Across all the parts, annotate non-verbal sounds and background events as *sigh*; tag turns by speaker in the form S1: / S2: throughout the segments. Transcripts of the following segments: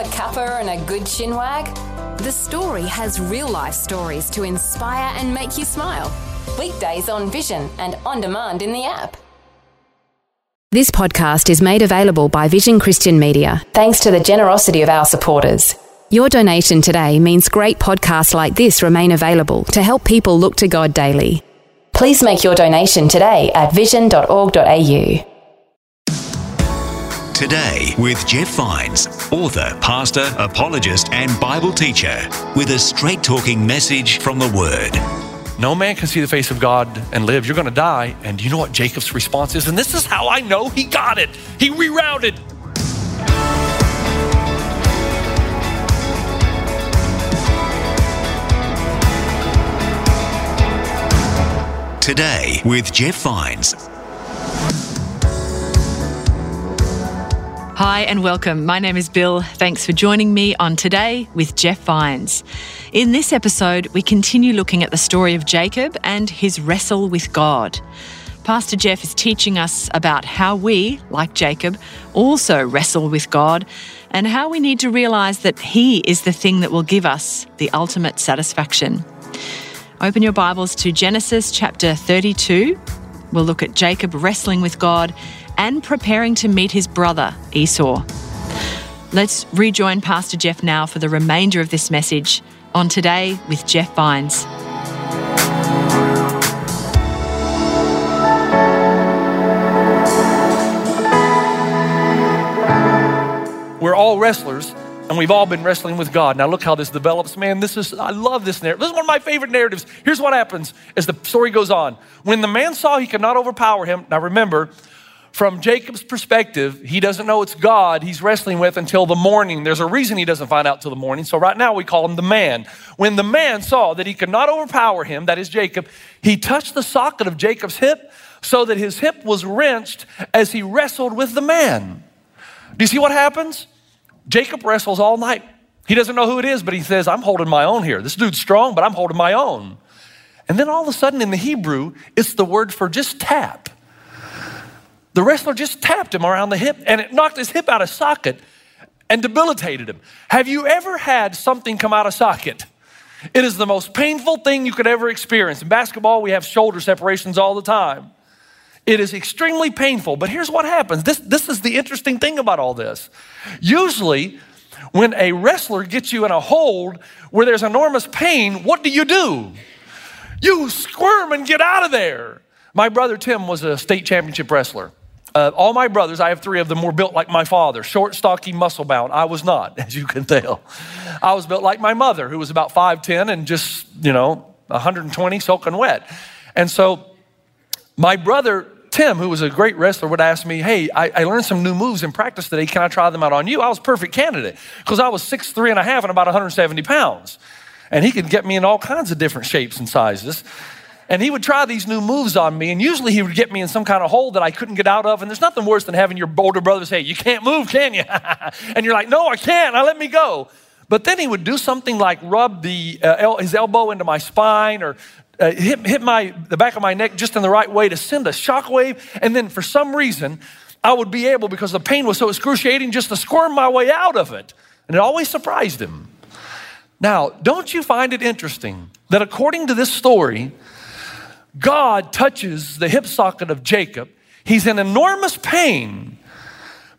S1: a cuppa and a good chinwag? The story has real life stories to inspire and make you smile. Weekdays on Vision and on demand in the app. This podcast is made available by Vision Christian Media thanks to the generosity of our supporters. Your donation today means great podcasts like this remain available to help people look to God daily. Please make your donation today at vision.org.au.
S2: Today with Jeff Vines, author, pastor, apologist, and Bible teacher, with a straight talking message from the Word.
S3: No man can see the face of God and live. You're going to die. And you know what Jacob's response is? And this is how I know he got it. He rerouted.
S2: Today with Jeff Vines.
S4: Hi and welcome. My name is Bill. Thanks for joining me on Today with Jeff Vines. In this episode, we continue looking at the story of Jacob and his wrestle with God. Pastor Jeff is teaching us about how we, like Jacob, also wrestle with God and how we need to realize that He is the thing that will give us the ultimate satisfaction. Open your Bibles to Genesis chapter 32. We'll look at Jacob wrestling with God and preparing to meet his brother, Esau. Let's rejoin Pastor Jeff now for the remainder of this message on Today with Jeff Vines.
S3: We're all wrestlers, and we've all been wrestling with God. Now look how this develops. Man, this is I love this narrative. This is one of my favorite narratives. Here's what happens as the story goes on. When the man saw he could not overpower him, now remember, from Jacob's perspective, he doesn't know it's God he's wrestling with until the morning. There's a reason he doesn't find out till the morning. So right now we call him the man. When the man saw that he could not overpower him, that is Jacob, he touched the socket of Jacob's hip so that his hip was wrenched as he wrestled with the man. Do you see what happens? Jacob wrestles all night. He doesn't know who it is, but he says, I'm holding my own here. This dude's strong, but I'm holding my own. And then all of a sudden in the Hebrew, it's the word for just tap. The wrestler just tapped him around the hip and it knocked his hip out of socket and debilitated him. Have you ever had something come out of socket? It is the most painful thing you could ever experience. In basketball, we have shoulder separations all the time. It is extremely painful, but here's what happens. This, this is the interesting thing about all this. Usually, when a wrestler gets you in a hold where there's enormous pain, what do you do? You squirm and get out of there. My brother Tim was a state championship wrestler. Uh, all my brothers, I have three of them, were built like my father short, stocky, muscle bound. I was not, *laughs* as you can tell. I was built like my mother, who was about 5'10 and just, you know, 120, soaking wet. And so my brother Tim, who was a great wrestler, would ask me, Hey, I, I, learned some new moves in practice today. Can I try them out on you? I was perfect candidate because I was six, three and a half and about 170 pounds. And he could get me in all kinds of different shapes and sizes. And he would try these new moves on me, and usually he would get me in some kind of hole that I couldn't get out of. And there's nothing worse than having your older brother say, You can't move, can you? *laughs* and you're like, No, I can't. Now let me go. But then he would do something like rub the, uh, el- his elbow into my spine or uh, hit, hit my, the back of my neck just in the right way to send a shockwave. And then for some reason, I would be able, because the pain was so excruciating, just to squirm my way out of it. And it always surprised him. Now, don't you find it interesting that according to this story, God touches the hip socket of Jacob. He's in enormous pain.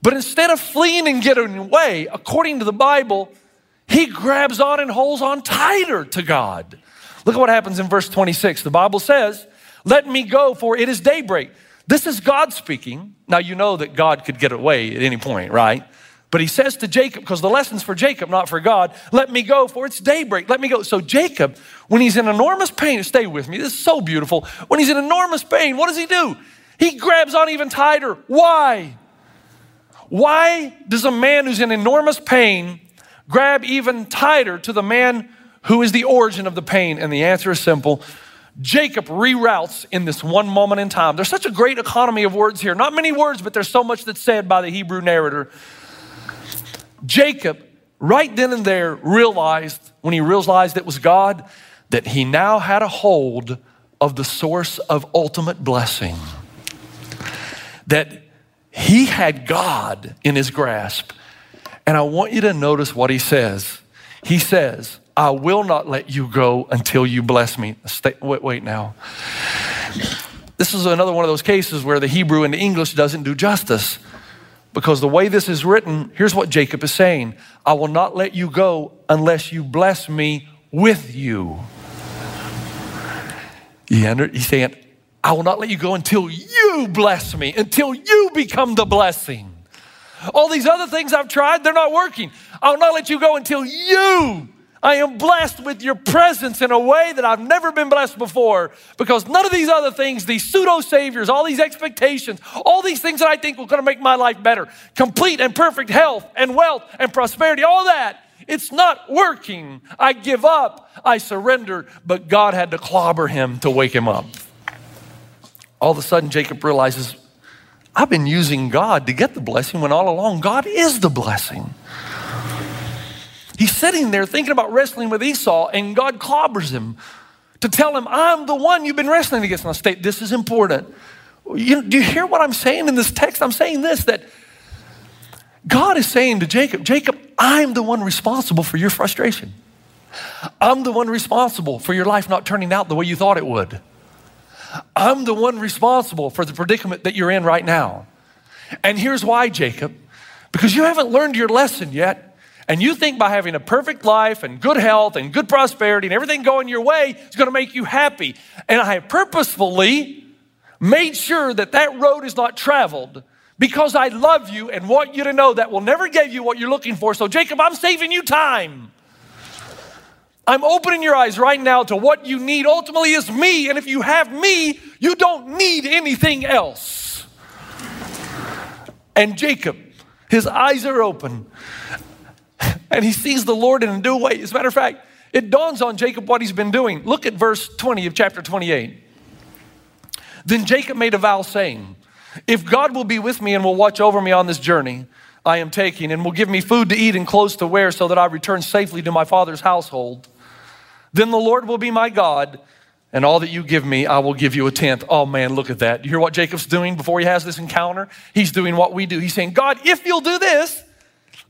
S3: But instead of fleeing and getting away, according to the Bible, he grabs on and holds on tighter to God. Look at what happens in verse 26. The Bible says, Let me go, for it is daybreak. This is God speaking. Now, you know that God could get away at any point, right? But he says to Jacob, because the lesson's for Jacob, not for God, let me go, for it's daybreak. Let me go. So, Jacob, when he's in enormous pain, stay with me, this is so beautiful. When he's in enormous pain, what does he do? He grabs on even tighter. Why? Why does a man who's in enormous pain grab even tighter to the man who is the origin of the pain? And the answer is simple. Jacob reroutes in this one moment in time. There's such a great economy of words here. Not many words, but there's so much that's said by the Hebrew narrator. Jacob, right then and there, realized, when he realized it was God, that he now had a hold of the source of ultimate blessing. That he had God in his grasp. And I want you to notice what he says. He says, I will not let you go until you bless me. Stay, wait, wait now. This is another one of those cases where the Hebrew and the English doesn't do justice. Because the way this is written, here's what Jacob is saying I will not let you go unless you bless me with you. He's saying, I will not let you go until you bless me, until you become the blessing. All these other things I've tried, they're not working. I will not let you go until you. I am blessed with your presence in a way that I've never been blessed before because none of these other things, these pseudo saviors, all these expectations, all these things that I think are going to make my life better, complete and perfect health and wealth and prosperity, all that, it's not working. I give up, I surrender, but God had to clobber him to wake him up. All of a sudden, Jacob realizes, I've been using God to get the blessing when all along God is the blessing. He's sitting there thinking about wrestling with Esau, and God clobbers him to tell him, I'm the one you've been wrestling against. Now, state this is important. You, do you hear what I'm saying in this text? I'm saying this that God is saying to Jacob, Jacob, I'm the one responsible for your frustration. I'm the one responsible for your life not turning out the way you thought it would. I'm the one responsible for the predicament that you're in right now. And here's why, Jacob because you haven't learned your lesson yet. And you think by having a perfect life and good health and good prosperity and everything going your way is going to make you happy. And I purposefully made sure that that road is not traveled because I love you and want you to know that will never give you what you're looking for. So, Jacob, I'm saving you time. I'm opening your eyes right now to what you need ultimately is me. And if you have me, you don't need anything else. And Jacob, his eyes are open and he sees the Lord in a new way. As a matter of fact, it dawns on Jacob what he's been doing. Look at verse 20 of chapter 28. Then Jacob made a vow saying, If God will be with me and will watch over me on this journey I am taking, and will give me food to eat and clothes to wear so that I return safely to my father's household, then the Lord will be my God, and all that you give me, I will give you a tenth. Oh man, look at that. You hear what Jacob's doing before he has this encounter? He's doing what we do. He's saying, God, if you'll do this,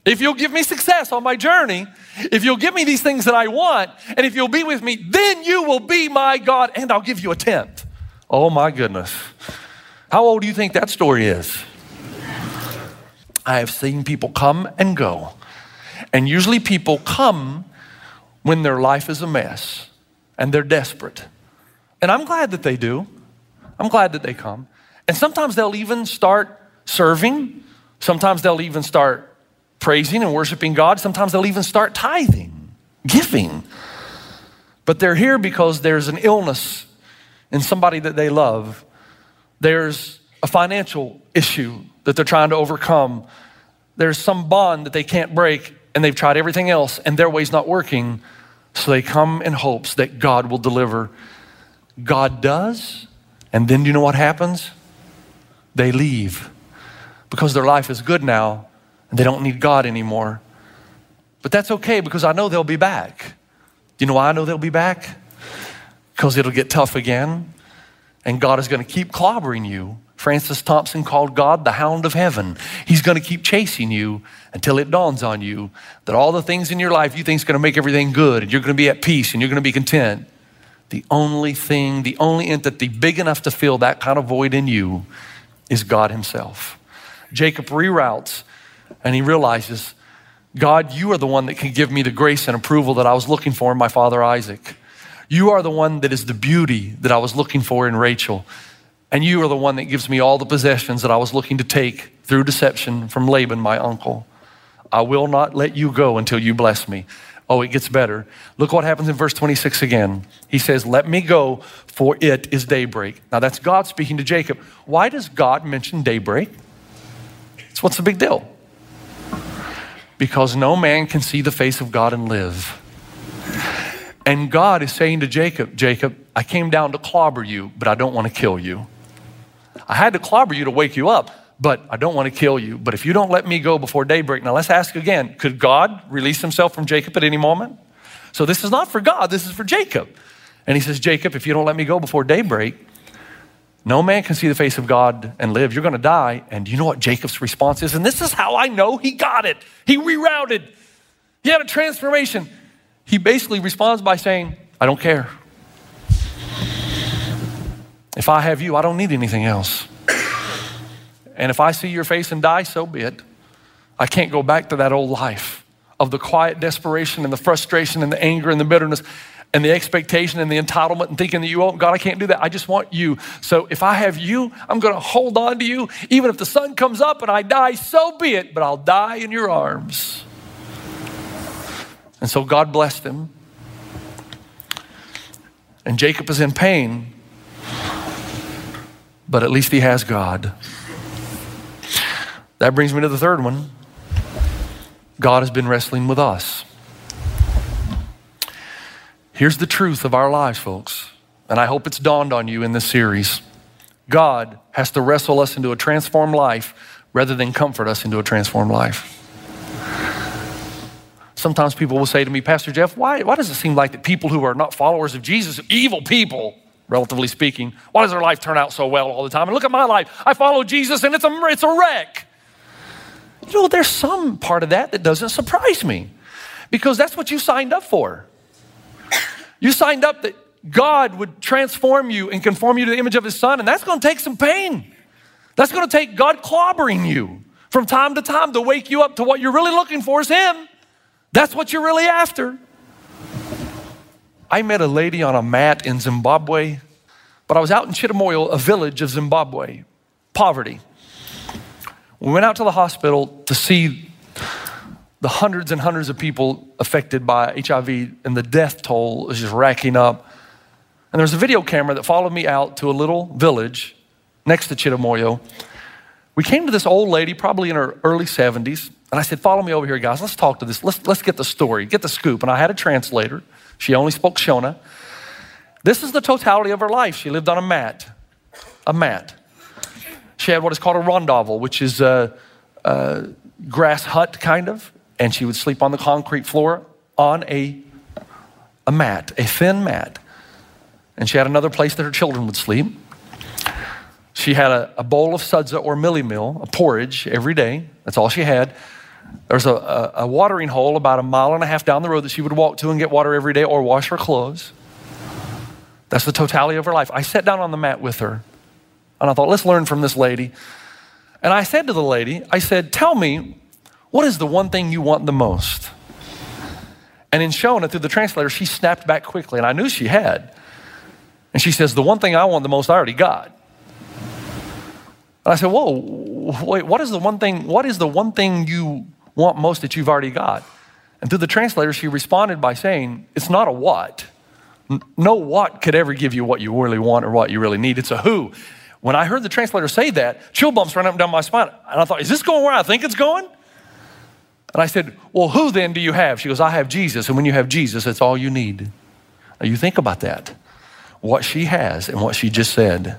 S3: if you'll give me success on my journey, if you'll give me these things that I want, and if you'll be with me, then you will be my God, and I'll give you a tenth. Oh my goodness. How old do you think that story is? I have seen people come and go. And usually people come when their life is a mess and they're desperate. And I'm glad that they do. I'm glad that they come. And sometimes they'll even start serving. Sometimes they'll even start praising and worshiping God. Sometimes they'll even start tithing, giving. But they're here because there's an illness in somebody that they love. There's a financial issue that they're trying to overcome. There's some bond that they can't break, and they've tried everything else, and their way's not working. So they come in hopes that God will deliver. God does, and then do you know what happens? They leave because their life is good now they don't need God anymore. But that's okay because I know they'll be back. You know why I know they'll be back? Because it'll get tough again, and God is going to keep clobbering you Francis Thompson called God the hound of heaven. He's going to keep chasing you until it dawns on you that all the things in your life you think is going to make everything good and you're going to be at peace and you're going to be content. The only thing, the only entity big enough to fill that kind of void in you is God Himself. Jacob reroutes and he realizes, God, you are the one that can give me the grace and approval that I was looking for in my father Isaac. You are the one that is the beauty that I was looking for in Rachel. And you are the one that gives me all the possessions that I was looking to take through deception from Laban, my uncle. I will not let you go until you bless me. Oh, it gets better. Look what happens in verse 26 again. He says, Let me go, for it is daybreak. Now, that's God speaking to Jacob. Why does God mention daybreak? It's what's the big deal? Because no man can see the face of God and live. And God is saying to Jacob, Jacob, I came down to clobber you, but I don't want to kill you. I had to clobber you to wake you up, but I don't want to kill you. But if you don't let me go before daybreak, now let's ask again could God release himself from Jacob at any moment? So this is not for God, this is for Jacob. And he says, Jacob, if you don't let me go before daybreak, No man can see the face of God and live. You're going to die. And you know what Jacob's response is? And this is how I know he got it. He rerouted, he had a transformation. He basically responds by saying, I don't care. If I have you, I don't need anything else. And if I see your face and die, so be it. I can't go back to that old life of the quiet desperation and the frustration and the anger and the bitterness and the expectation and the entitlement and thinking that you won't. God, I can't do that. I just want you. So if I have you, I'm going to hold on to you. Even if the sun comes up and I die, so be it, but I'll die in your arms. And so God blessed him. And Jacob is in pain, but at least he has God. That brings me to the third one. God has been wrestling with us. Here's the truth of our lives, folks, and I hope it's dawned on you in this series. God has to wrestle us into a transformed life rather than comfort us into a transformed life. Sometimes people will say to me, Pastor Jeff, why, why does it seem like that people who are not followers of Jesus, evil people, relatively speaking, why does their life turn out so well all the time? And look at my life. I follow Jesus and it's a, it's a wreck. You know, there's some part of that that doesn't surprise me because that's what you signed up for. You signed up that God would transform you and conform you to the image of His Son, and that's going to take some pain. That's going to take God clobbering you from time to time to wake you up to what you're really looking for is Him. That's what you're really after. I met a lady on a mat in Zimbabwe, but I was out in Chidamoyo, a village of Zimbabwe, poverty. We went out to the hospital to see the hundreds and hundreds of people affected by HIV and the death toll is just racking up. And there's a video camera that followed me out to a little village next to Chidamoyo. We came to this old lady, probably in her early 70s, and I said, Follow me over here, guys. Let's talk to this. Let's, let's get the story, get the scoop. And I had a translator. She only spoke Shona. This is the totality of her life. She lived on a mat. A mat. She had what is called a rondavel, which is a, a grass hut, kind of and she would sleep on the concrete floor on a, a mat, a thin mat. And she had another place that her children would sleep. She had a, a bowl of sadza or mealie meal, a porridge every day. That's all she had. There was a, a, a watering hole about a mile and a half down the road that she would walk to and get water every day or wash her clothes. That's the totality of her life. I sat down on the mat with her and I thought, let's learn from this lady. And I said to the lady, I said, tell me, what is the one thing you want the most? And in showing it through the translator, she snapped back quickly, and I knew she had. And she says, The one thing I want the most, I already got. And I said, Whoa, wait, what is the one thing, what is the one thing you want most that you've already got? And through the translator, she responded by saying, It's not a what. No what could ever give you what you really want or what you really need. It's a who. When I heard the translator say that, chill bumps ran up and down my spine. And I thought, Is this going where I think it's going? And I said, Well, who then do you have? She goes, I have Jesus. And when you have Jesus, that's all you need. Now you think about that. What she has and what she just said.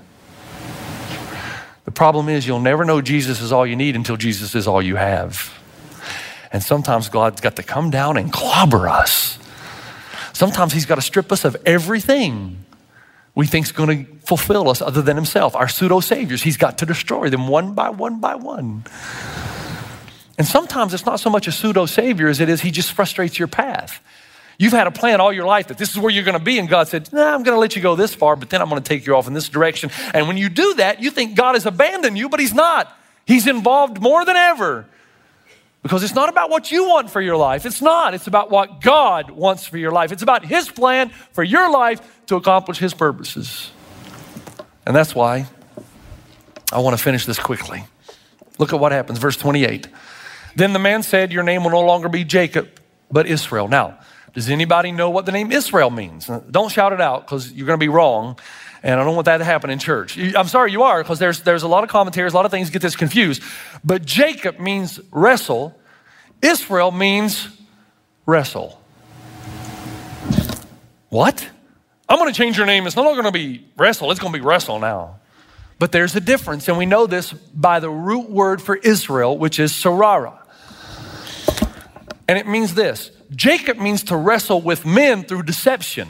S3: The problem is, you'll never know Jesus is all you need until Jesus is all you have. And sometimes God's got to come down and clobber us. Sometimes He's got to strip us of everything we think is going to fulfill us other than Himself. Our pseudo saviors, He's got to destroy them one by one by one. And sometimes it's not so much a pseudo savior as it is he just frustrates your path. You've had a plan all your life that this is where you're going to be, and God said, nah, I'm going to let you go this far, but then I'm going to take you off in this direction. And when you do that, you think God has abandoned you, but He's not. He's involved more than ever. Because it's not about what you want for your life. It's not. It's about what God wants for your life. It's about His plan for your life to accomplish His purposes. And that's why I want to finish this quickly. Look at what happens, verse 28. Then the man said, Your name will no longer be Jacob, but Israel. Now, does anybody know what the name Israel means? Uh, don't shout it out because you're going to be wrong. And I don't want that to happen in church. I'm sorry you are because there's, there's a lot of commentaries, a lot of things get this confused. But Jacob means wrestle, Israel means wrestle. What? I'm going to change your name. It's no longer going to be wrestle, it's going to be wrestle now. But there's a difference, and we know this by the root word for Israel, which is Sarara. And it means this Jacob means to wrestle with men through deception,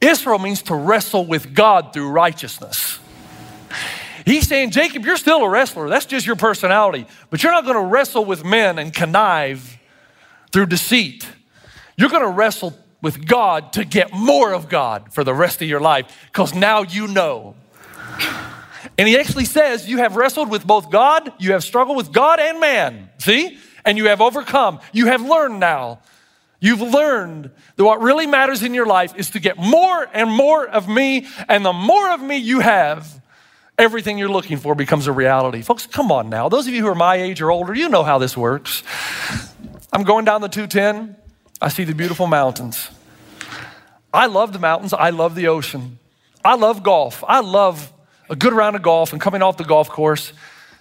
S3: Israel means to wrestle with God through righteousness. He's saying, Jacob, you're still a wrestler. That's just your personality. But you're not going to wrestle with men and connive through deceit. You're going to wrestle with God to get more of God for the rest of your life because now you know. And he actually says, You have wrestled with both God, you have struggled with God and man. See? And you have overcome. You have learned now. You've learned that what really matters in your life is to get more and more of me. And the more of me you have, everything you're looking for becomes a reality. Folks, come on now. Those of you who are my age or older, you know how this works. I'm going down the 210. I see the beautiful mountains. I love the mountains. I love the ocean. I love golf. I love a good round of golf and coming off the golf course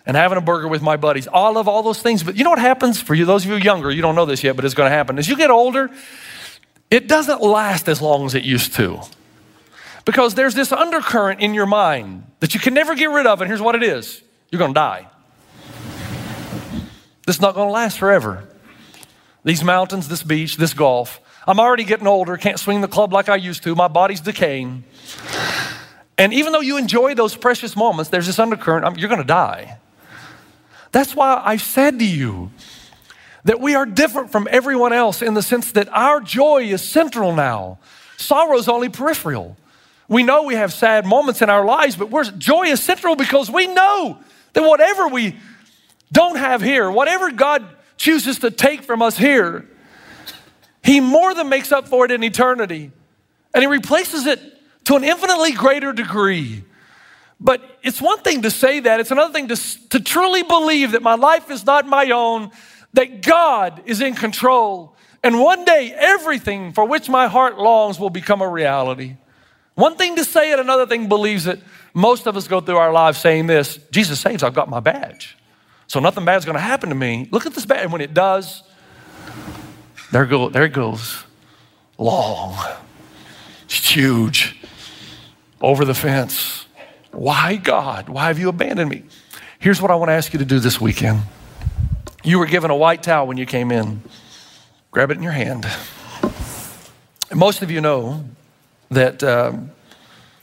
S3: and having a burger with my buddies. I love all those things. But you know what happens for you, those of you younger, you don't know this yet, but it's going to happen. As you get older, it doesn't last as long as it used to. Because there's this undercurrent in your mind that you can never get rid of, and here's what it is you're going to die. This is not going to last forever. These mountains, this beach, this golf. I'm already getting older, can't swing the club like I used to. My body's decaying. And even though you enjoy those precious moments, there's this undercurrent, you're going to die. That's why I said to you that we are different from everyone else in the sense that our joy is central now. Sorrow is only peripheral. We know we have sad moments in our lives, but joy is central because we know that whatever we don't have here, whatever God chooses to take from us here, He more than makes up for it in eternity. And He replaces it to an infinitely greater degree. But it's one thing to say that, it's another thing to, to truly believe that my life is not my own, that God is in control. And one day, everything for which my heart longs will become a reality. One thing to say it, another thing believes it. Most of us go through our lives saying this Jesus saves, I've got my badge. So nothing bad's gonna happen to me. Look at this badge. And when it does, there, go, there it goes. Long. It's huge over the fence. Why, God? Why have you abandoned me? Here's what I want to ask you to do this weekend. You were given a white towel when you came in. Grab it in your hand. Most of you know that um,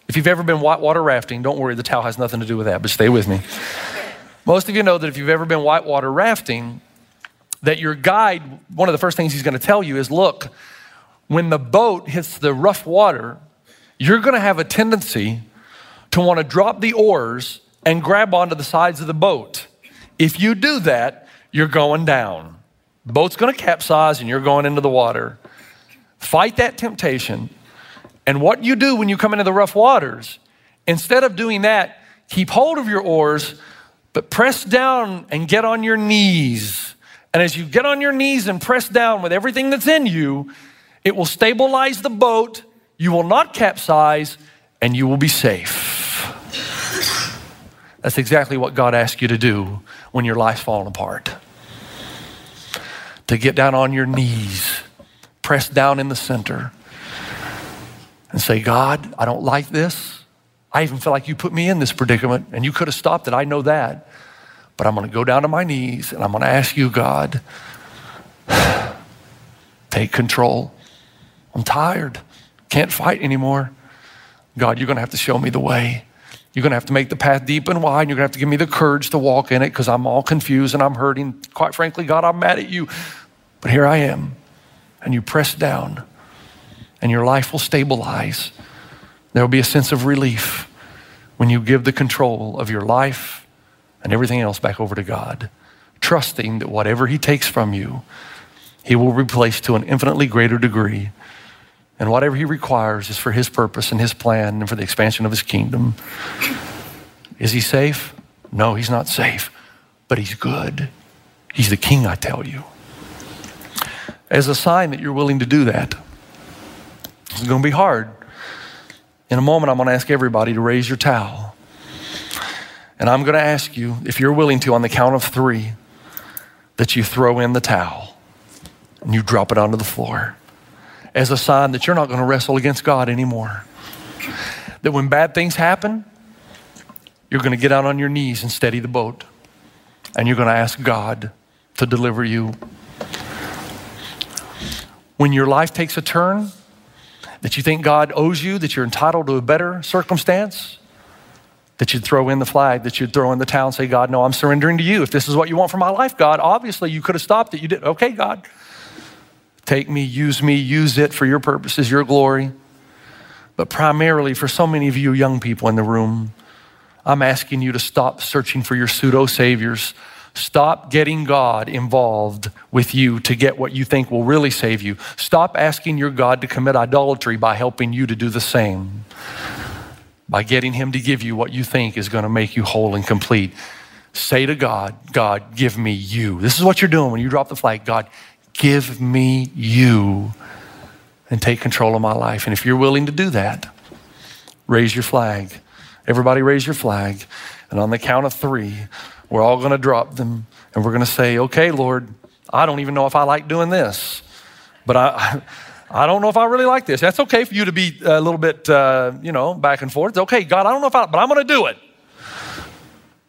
S3: if you've ever been whitewater rafting, don't worry, the towel has nothing to do with that, but stay with me. Most of you know that if you've ever been whitewater rafting, that your guide, one of the first things he's going to tell you is look, when the boat hits the rough water, you're going to have a tendency to want to drop the oars and grab onto the sides of the boat. If you do that, you're going down. The boat's going to capsize and you're going into the water. Fight that temptation. And what you do when you come into the rough waters, instead of doing that, keep hold of your oars, but press down and get on your knees. And as you get on your knees and press down with everything that's in you, it will stabilize the boat you will not capsize, and you will be safe. That's exactly what God asks you to do when your life's falling apart. To get down on your knees, press down in the center, and say, God, I don't like this. I even feel like you put me in this predicament, and you could have stopped it. I know that. But I'm going to go down to my knees and I'm going to ask you, God, take control. I'm tired. Can't fight anymore. God, you're going to have to show me the way. You're going to have to make the path deep and wide. And you're going to have to give me the courage to walk in it because I'm all confused and I'm hurting. Quite frankly, God, I'm mad at you. But here I am. And you press down, and your life will stabilize. There will be a sense of relief when you give the control of your life and everything else back over to God, trusting that whatever He takes from you, He will replace to an infinitely greater degree and whatever he requires is for his purpose and his plan and for the expansion of his kingdom. Is he safe? No, he's not safe, but he's good. He's the king, I tell you. As a sign that you're willing to do that, it's going to be hard. In a moment, I'm going to ask everybody to raise your towel. And I'm going to ask you, if you're willing to, on the count of three, that you throw in the towel and you drop it onto the floor as a sign that you're not going to wrestle against God anymore. That when bad things happen, you're going to get out on your knees and steady the boat. And you're going to ask God to deliver you. When your life takes a turn, that you think God owes you, that you're entitled to a better circumstance, that you'd throw in the flag, that you'd throw in the towel and say, God, no, I'm surrendering to you. If this is what you want for my life, God, obviously you could have stopped it. You did. Okay, God, take me, use me, use it for your purposes, your glory. But primarily for so many of you young people in the room, I'm asking you to stop searching for your pseudo saviors. Stop getting God involved with you to get what you think will really save you. Stop asking your God to commit idolatry by helping you to do the same by getting Him to give you what you think is going to make you whole and complete. Say to God, God, give me you. This is what you're doing when you drop the flag. God, give me you and take control of my life. And if you're willing to do that, raise your flag. Everybody raise your flag. And on the count of three, we're all going to drop them and we're going to say, okay, Lord, I don't even know if I like doing this, but I. *laughs* I don't know if I really like this. That's okay for you to be a little bit, uh, you know, back and forth. It's okay, God, I don't know if I, but I'm going to do it.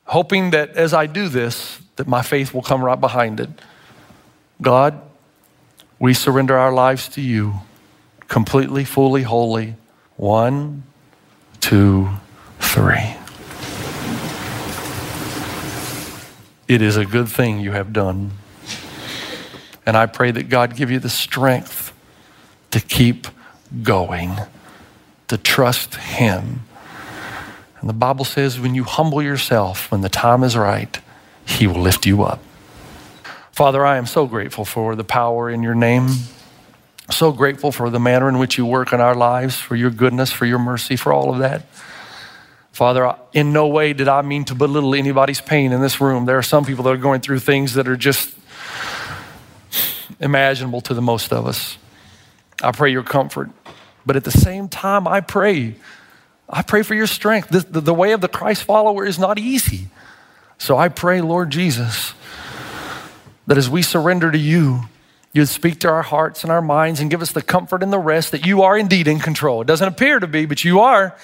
S3: Hoping that as I do this, that my faith will come right behind it. God, we surrender our lives to you completely, fully, wholly. One, two, three. It is a good thing you have done. And I pray that God give you the strength to keep going, to trust Him. And the Bible says when you humble yourself, when the time is right, He will lift you up. Father, I am so grateful for the power in your name. So grateful for the manner in which you work in our lives, for your goodness, for your mercy, for all of that. Father, in no way did I mean to belittle anybody's pain in this room. There are some people that are going through things that are just imaginable to the most of us. I pray your comfort. But at the same time, I pray, I pray for your strength. The, the, the way of the Christ follower is not easy. So I pray, Lord Jesus, that as we surrender to you, you'd speak to our hearts and our minds and give us the comfort and the rest that you are indeed in control. It doesn't appear to be, but you are,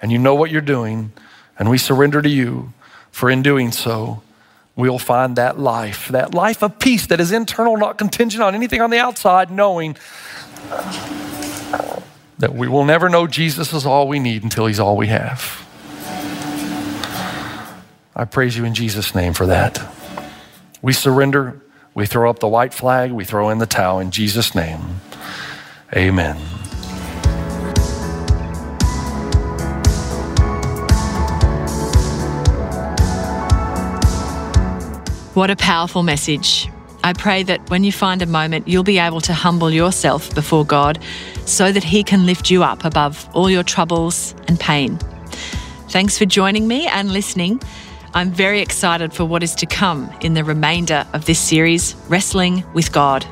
S3: and you know what you're doing. And we surrender to you, for in doing so, we'll find that life, that life of peace that is internal, not contingent on anything on the outside, knowing that we will never know Jesus is all we need until he's all we have. I praise you in Jesus' name for that. We surrender, we throw up the white flag, we throw in the towel in Jesus' name. Amen.
S4: What a powerful message. I pray that when you find a moment, you'll be able to humble yourself before God so that He can lift you up above all your troubles and pain. Thanks for joining me and listening. I'm very excited for what is to come in the remainder of this series, Wrestling with God.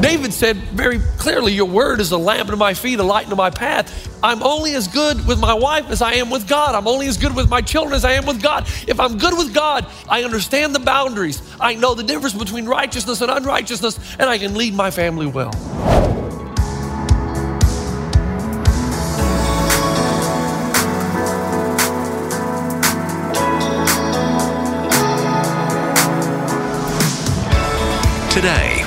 S3: David said very clearly, Your word is a lamp to my feet, a light to my path. I'm only as good with my wife as I am with God. I'm only as good with my children as I am with God. If I'm good with God, I understand the boundaries. I know the difference between righteousness and unrighteousness, and I can lead my family well.